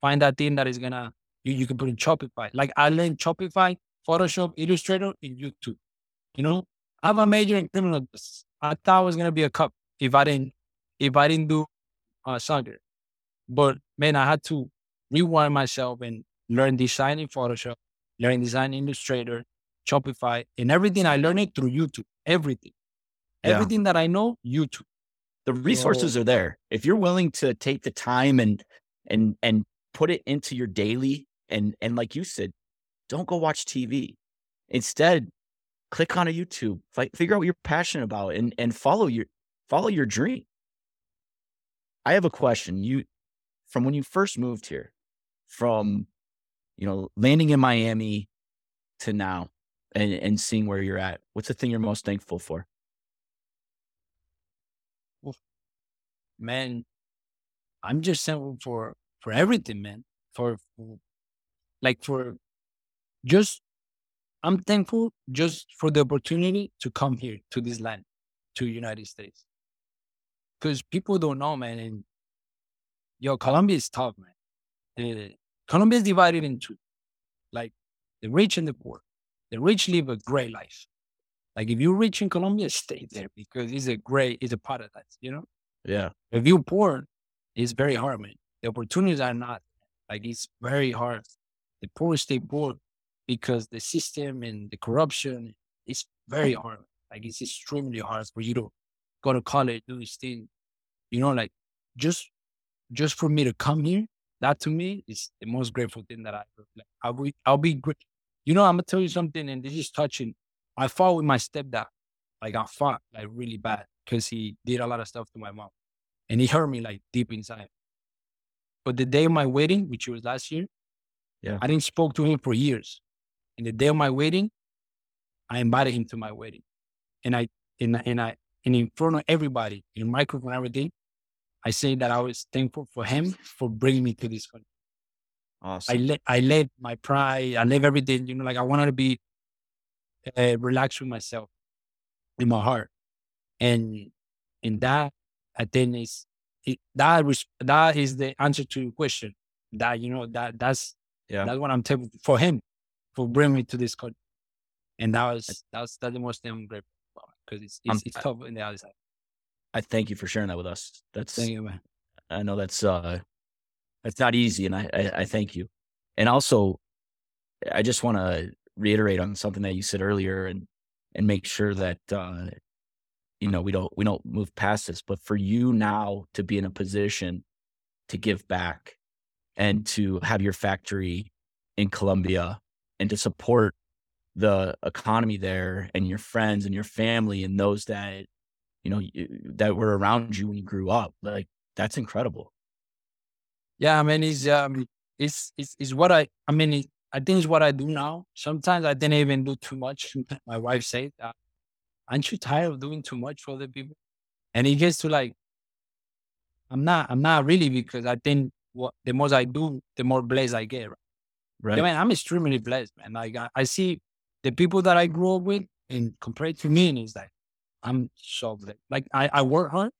find that thing that is gonna you, you can put in Shopify. Like I learned Shopify, Photoshop, Illustrator, in YouTube. You know, I have a major in criminal justice. I thought I was gonna be a cop if I didn't if I didn't do uh, soccer. But man, I had to rewind myself and learn design in Photoshop, learn design Illustrator, Shopify, and everything I learned it through YouTube. Everything. Yeah. Everything that I know, YouTube. The resources so, are there. If you're willing to take the time and and and put it into your daily and and like you said, don't go watch TV. Instead, click on a YouTube, like figure out what you're passionate about and and follow your follow your dream. I have a question. You from when you first moved here, from you know landing in Miami to now, and and seeing where you're at, what's the thing you're most thankful for? Well, man, I'm just thankful for for everything, man. For, for like for just I'm thankful just for the opportunity to come here to this land, to United States. Because people don't know, man, and yo, Colombia is tough, man. Eh, Colombia is divided into like the rich and the poor. The rich live a great life. Like if you're rich in Colombia, stay there because it's a great, it's a paradise, you know? Yeah. If you're poor, it's very hard, man. The opportunities are not like it's very hard. The poor stay poor because the system and the corruption is very hmm. hard. Like it's extremely hard for you to go to college, do this thing. You know, like just just for me to come here, that to me is the most grateful thing that I like. I'll be I'll be great. You know, I'm gonna tell you something, and this is touching. I fought with my stepdad. Like I fought like really bad because he did a lot of stuff to my mom. And he hurt me like deep inside. But the day of my wedding, which was last year, yeah, I didn't spoke to him for years. And the day of my wedding, I invited him to my wedding. And I and, and I and in front of everybody, in microphone everything, I say that I was thankful for him for bringing me to this country. Awesome. I let I let my pride, I left everything, you know, like I wanted to be uh, relaxed with myself in my heart. And in that, I think is it, that was that is the answer to your question. That you know that that's yeah that's what I'm thankful for him for bringing me to this country. And that was that's that's the most thing I'm grateful for because it's it's, it's tough in the other side. I thank you for sharing that with us. That's Thank you, man. I know that's uh that's not easy, and I I, I thank you. And also, I just want to reiterate on something that you said earlier, and and make sure that uh, you know we don't we don't move past this. But for you now to be in a position to give back and to have your factory in Colombia and to support the economy there and your friends and your family and those that you know that were around you when you grew up like that's incredible Yeah, I mean, it's um, it's it's, it's what I I mean, it, I think it's what I do now. Sometimes I didn't even do too much. (laughs) My wife said, uh, "Aren't you tired of doing too much for other people?" And it gets to like, I'm not, I'm not really because I think what the more I do, the more blessed I get. Right? right I mean, I'm extremely blessed, man. Like I, I see the people that I grew up with, and compared to me, and it's like I'm so blessed. Like I, I work hard,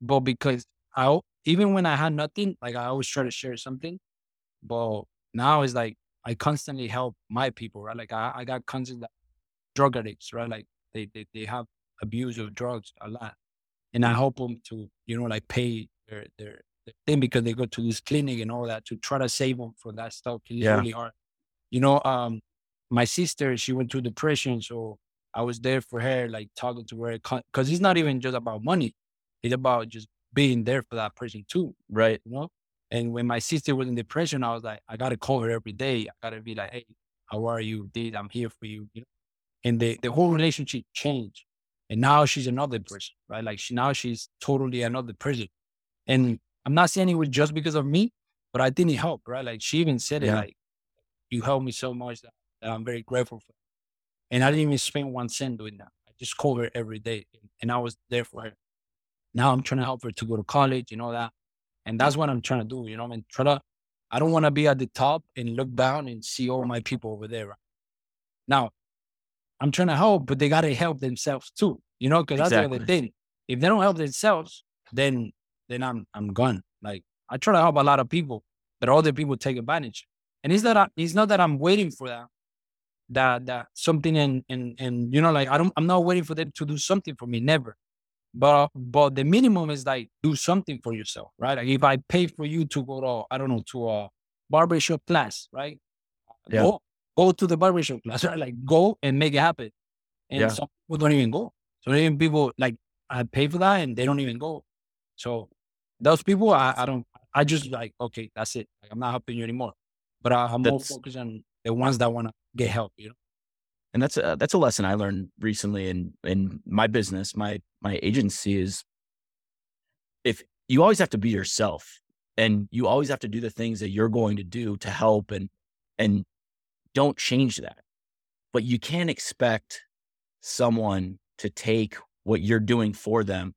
but because I even when I had nothing, like I always try to share something. But now it's like I constantly help my people, right? Like I, I got constant like, drug addicts, right? Like they, they they have abuse of drugs a lot, and I help them to you know like pay their their, their thing because they go to this clinic and all that to try to save them from that stuff. It's Yeah. really hard. You know, um, my sister she went through depression, so I was there for her, like talking to her, because it's not even just about money; it's about just being there for that person too right you know. And when my sister was in depression, I was like, I gotta call her every day. I gotta be like, hey, how are you? Dude, I'm here for you. You know. And the the whole relationship changed. And now she's another person, right? Like she now she's totally another person. And I'm not saying it was just because of me, but I think it helped, right? Like she even said it like, you helped me so much that, that I'm very grateful for. And I didn't even spend one cent doing that. I just called her every day and I was there for her. Now I'm trying to help her to go to college, you know that. And that's what I'm trying to do, you know, I mean, try to, I don't want to be at the top and look down and see all my people over there. Right? Now, I'm trying to help, but they got to help themselves too, you know, because that's the other thing. If they don't help themselves, then then I'm I'm gone. Like I try to help a lot of people, but other people take advantage. And it's that I, it's not that I'm waiting for that, that that something and and and you know, like I don't I'm not waiting for them to do something for me, never. But but the minimum is like do something for yourself, right? Like if I pay for you to go to I don't know to a barbershop class, right? Yeah. Go go to the barbershop class, (laughs) right? Like go and make it happen. And Yeah. some people don't even go. So even people like I pay for that and they don't even go. So those people I, I don't I just like okay that's it. Like, I'm not helping you anymore. But I, I'm more focused on the ones that want to get help. You know. and that's a that's a lesson I learned recently in in my business, my my agency is if you always have to be yourself and you always have to do the things that you're going to do to help and and don't change that. But you can't expect someone to take what you're doing for them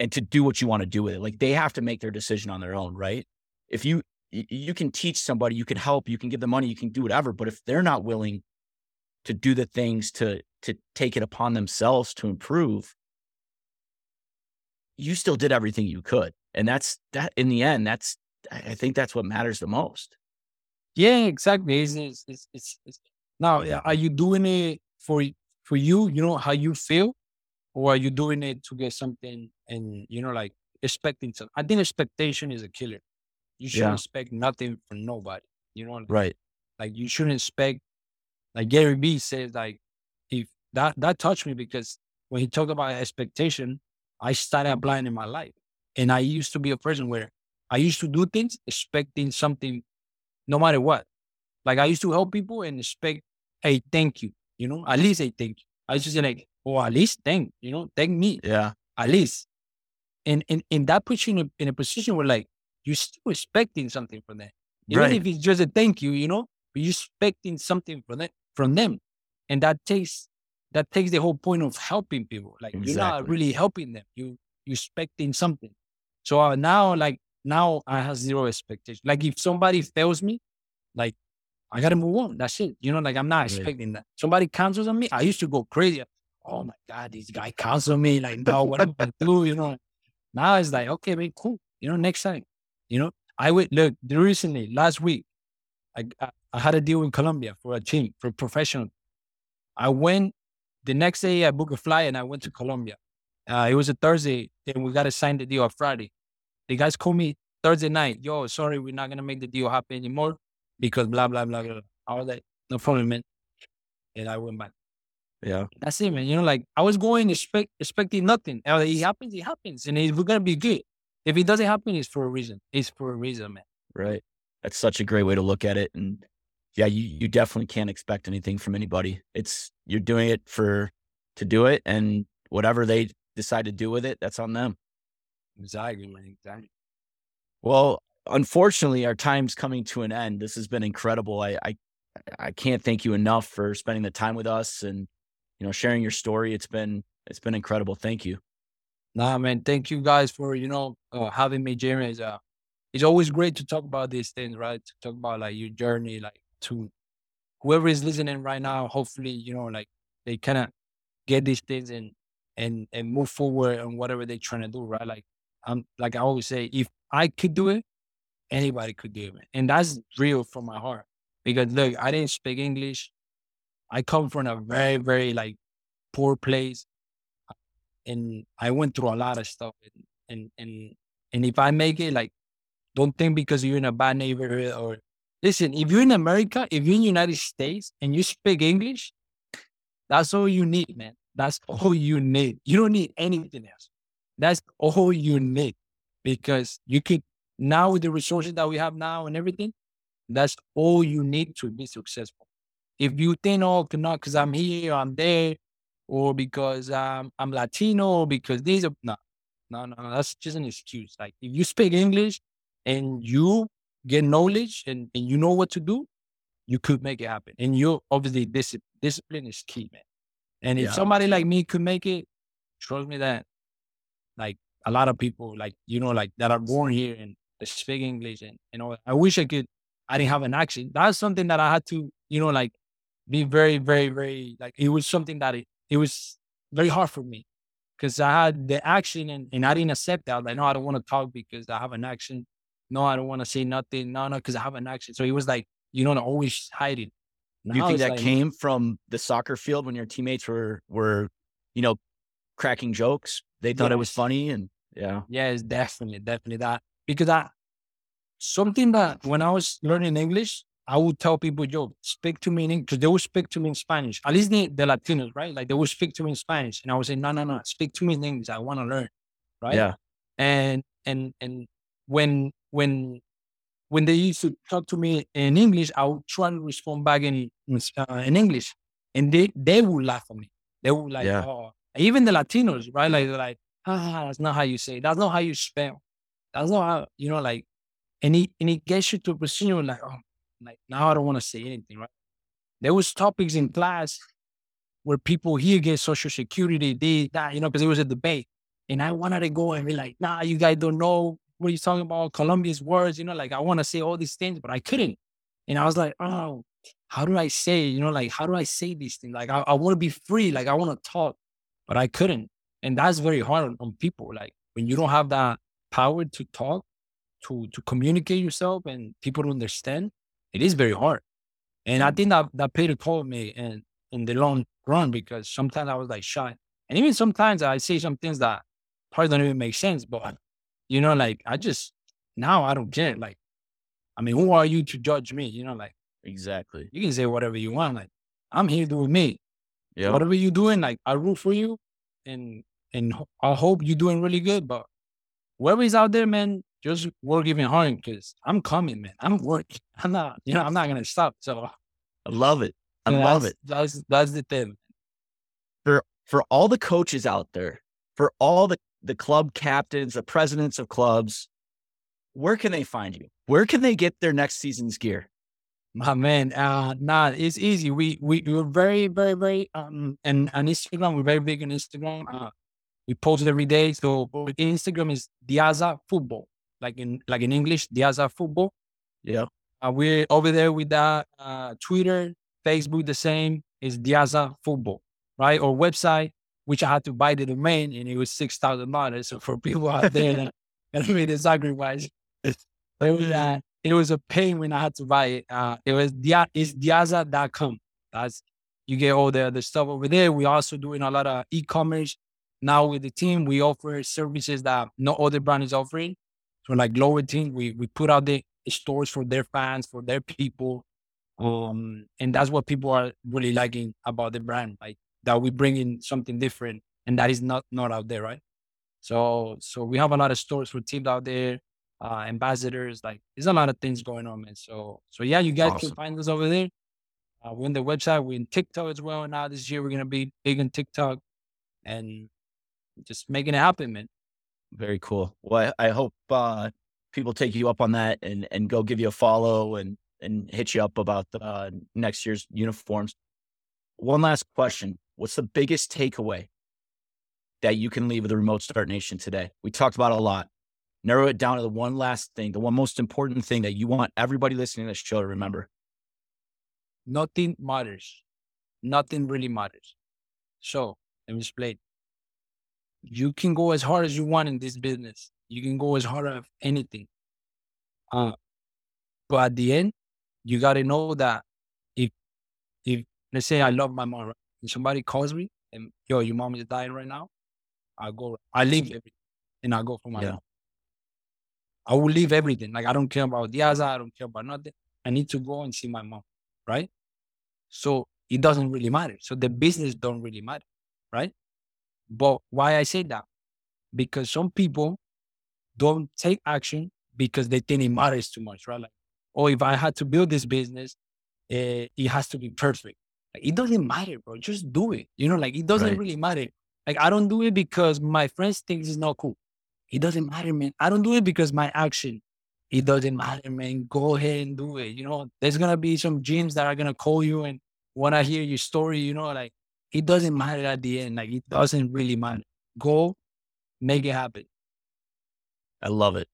and to do what you want to do with it. Like they have to make their decision on their own, right? If you you can teach somebody, you can help, you can give them money, you can do whatever, but if they're not willing to do the things to to take it upon themselves to improve you still did everything you could and that's that in the end that's i think that's what matters the most Yeah, exactly. It's, it's, it's, it's now, are you doing it for for you, you know how you feel, or are you doing it to get something and you know like expecting something? I think expectation is a killer. You shouldn't Yeah. expect nothing from nobody. You know, Right. like you shouldn't expect. Like Gary Vee says, like if that that touched me because when he talked about expectation, I started applying in my life, and I used to be a person where I used to do things expecting something, no matter what. Like I used to help people and expect a thank you, you know, at least a thank you. I used to say like, oh, at least thank, you know, thank me Yeah. at least. And and and that puts you in a, in a position where like you're still expecting something from them. Even Right. if it's just a thank you, you know, but you're expecting something from them from them. And that takes that takes the whole point of helping people. Like you're not really helping them. You you're expecting something. So uh, now like now I have zero expectation. Like if somebody fails me, like I gotta move on. That's it. You know, like I'm not Right. expecting that. Somebody cancels on me. I used to go crazy. Oh my God, this guy canceled me. Like, no, what am I gonna do? You know. Now it's like, okay, man, cool. You know, next time. You know, I would look recently, last week, I, I had a deal in Colombia for a team, for professional. I went the next day I booked a flight and I went to Colombia. Uh, it was a Thursday and we got to sign the deal on Friday. The guys called me Thursday night. Yo, sorry, we're not gonna make the deal happen anymore because blah blah blah blah. I was like, no problem, man. And I went back. Yeah. That's it, man. You know, like I was going expect, expecting nothing. Like, it happens, it happens, and we're gonna be good. If it doesn't happen, it's for a reason. It's for a reason, man. Right. That's such a great way to look at it. And yeah, you, you definitely can't expect anything from anybody. It's you're doing it for to do it and whatever they decide to do with it, that's on them. Exactly, man. Exactly. Well, unfortunately, our time's coming to an end. This has been incredible. I, I I can't thank you enough for spending the time with us and you know sharing your story. It's been it's been incredible. Thank you. Nah, man. Thank you guys for you know uh, having me, Jeremy. It's, uh, it's always great to talk about these things, right? To talk about like your journey, like to whoever is listening right now. Hopefully, you know, like they kind of get these things and and and move forward on whatever they're trying to do, right? Like I'm like I always say, if I could do it, anybody could do it, man. and that's real from my heart. Because look, I didn't speak English. I come from a very very like poor place and I went through a lot of stuff. And and and, and if I make it, like, don't think because you're in a bad neighborhood or listen. If you're in America, if you're in the United States and you speak English, that's all you need, man. That's (laughs) all you need. You don't need anything else. That's all you need because you could now with the resources that we have now and everything. That's all you need to be successful. If you think, oh, not because I'm here, I'm there, or because um, I'm Latino, or because these are no, no, no, that's just an excuse. Like if you speak English and you get knowledge and, and you know what to do, you could make it happen. And you're obviously discipline, discipline is key, man. And if Yeah. somebody like me could make it, trust me that like a lot of people like you know like that are born here and they speak English and you know I wish I could I didn't have an accent. That's something that I had to you know like be very very very like it was something that it, it was very hard for me because I had the action and, and I didn't accept that. Like, no, I don't want to talk because I have an action. No, I don't want to say nothing. No, no, because I have an action. So it was like, you know, always hiding. Do you think that like, came from the soccer field when your teammates were were, you know, cracking jokes? They thought it was funny and yeah. Yes, definitely, definitely that. Because I something that when I was learning English, I would tell people, yo, speak to me in English, because they would speak to me in Spanish. At least the, the Latinos, right? Like they would speak to me in Spanish. And I would say, no, no, no, speak to me in English. I want to learn. Right. Yeah. And and and when when when they used to talk to me in English, I would try to respond back in in, uh, in English, and they they would laugh at me. They would like, Yeah. oh, even the Latinos, right? Like they're like, ah, that's not how you say. It. That's not how you spell. That's not how you know. Like, and it and it gets you to a position like, oh, like now I don't want to say anything, right? There was topics in class where people here get social security, this, that, you know, because it was a debate. And I wanted to go and be like, nah, you guys don't know what you're talking about? Colombia's words, you know, like I want to say all these things, but I couldn't. And I was like, oh, how do I say, you know, like how do I say these things? Like I, I want to be free, like I want to talk, but I couldn't. And that's very hard on, people. Like when you don't have that power to talk, to to communicate yourself and people understand, it is very hard. And I think that that a toll me. And in the long run because sometimes I was like shy. And even sometimes I say some things that probably don't even make sense, but you know, like I just now I don't care. Like, I mean, who are you to judge me? You know, like Exactly. you can say whatever you want. Like, I'm here doing me. Yeah. Whatever you're doing, like I root for you and and I hope you're doing really good. But whoever is out there, man, just work even hard because I'm coming, man. I'm working. (laughs) I'm not, you know, I'm not gonna stop. So I love it. I know, love it. That's that's the thing. For for all the coaches out there, for all the, the club captains, the presidents of clubs, where can they find you? Where can they get their next season's gear? My man, uh, nah, it's easy. We we we're very very very um and on Instagram we're very big on Instagram. Uh, we post every day. So Instagram is Diaza Football, like in like in English, Diaza Football. Yeah. Uh, we're over there with that. Uh, Twitter, Facebook, the same is Diaza Football, right? Or website, which I had to buy the domain, and it was six thousand dollars. So for people out there that (laughs) that made a sacrifice, (laughs) it was uh, it was a pain when I had to buy it. Uh, it was dia it's diaza.com. That's you get all the the stuff over there. We also doing a lot of e-commerce now with the team. We offer services that no other brand is offering. So like Lower Team, we we put out the stores for their fans, for their people. Um, and that's what people are really liking about the brand, like that we bring in something different and that is not not out there, right? So so we have a lot of stores for teams out there, uh, ambassadors, like there's a lot of things going on, man. So so yeah, you guys Awesome. can find us over there. Uh, we're on the website, we're in TikTok as well. Now this year we're gonna be big on TikTok and just making it happen, man. Very cool. Well, I, I hope uh, people take you up on that and and go give you a follow and and hit you up about the, uh, next year's uniforms. One last question: What's the biggest takeaway that you can leave with the Remote Start Nation today? We talked about a lot. Narrow it down to the one last thing, the one most important thing that you want everybody listening to this show to remember. Nothing matters. Nothing really matters. So let me explain. You can go as hard as you want in this business. You can go as hard as anything. Uh, but at the end, you got to know that if, if let's say I love my mom, right? and somebody calls me and yo, your mom is dying right now, I go, I leave everything and I go for my Yeah. mom. I will leave everything. Like I don't care about Diaza, I don't care about nothing. I need to go and see my mom, right? So it doesn't really matter. So the business don't really matter, right? But why I say that? Because some people don't take action because they think it matters too much, right? Like, oh, if I had to build this business, eh, it has to be perfect. Like, it doesn't matter, bro. Just do it. You know, like it doesn't Right. really matter. Like I don't do it because my friends think it's not cool. It doesn't matter, man. I don't do it because my action. It doesn't matter, man. Go ahead and do it. You know, there's gonna be some gyms that are gonna call you and wanna hear your story. You know, like it doesn't matter at the end. Like it doesn't really matter. Go, make it happen. I love it.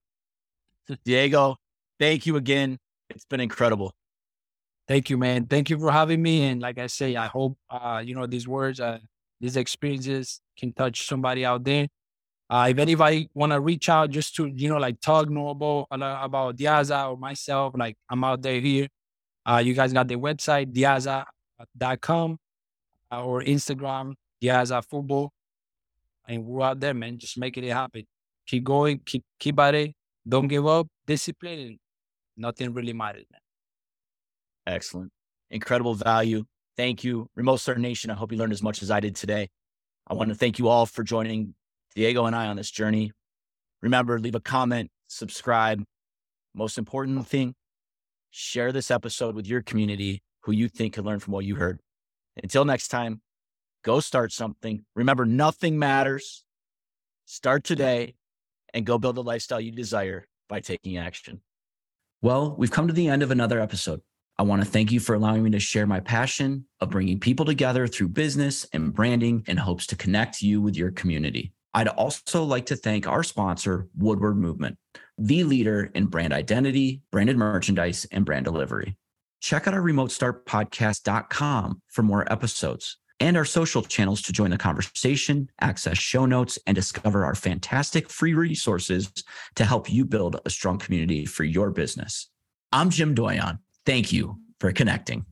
Diego, thank you again. It's been incredible. Thank you, man. Thank you for having me. And like I say, I hope uh, you know these words, uh, these experiences can touch somebody out there. Uh, if anybody want to reach out just to you know like talk more about about Diaza or myself, like I'm out there here. Uh, you guys got the website diaza.com or Instagram Diaza Football, and we're out there, man. Just making it happen. Keep going, keep keep at it. Don't give up. Discipline. Nothing really matters, man. Excellent. Incredible value. Thank you. Remote Start Nation. I hope you learned as much as I did today. I want to thank you all for joining Diego and I on this journey. Remember, leave a comment, subscribe. Most important thing, share this episode with your community who you think could learn from what you heard. Until next time, go start something. Remember, nothing matters. Start today and go build the lifestyle you desire by taking action. Well, we've come to the end of another episode. I want to thank you for allowing me to share my passion of bringing people together through business and branding in hopes to connect you with your community. I'd also like to thank our sponsor, Woodward Movement, the leader in brand identity, branded merchandise, and brand delivery. Check out our remotestartpodcast.com for more episodes and our social channels to join the conversation, access show notes, and discover our fantastic free resources to help you build a strong community for your business. I'm Jim Doyon. Thank you for connecting.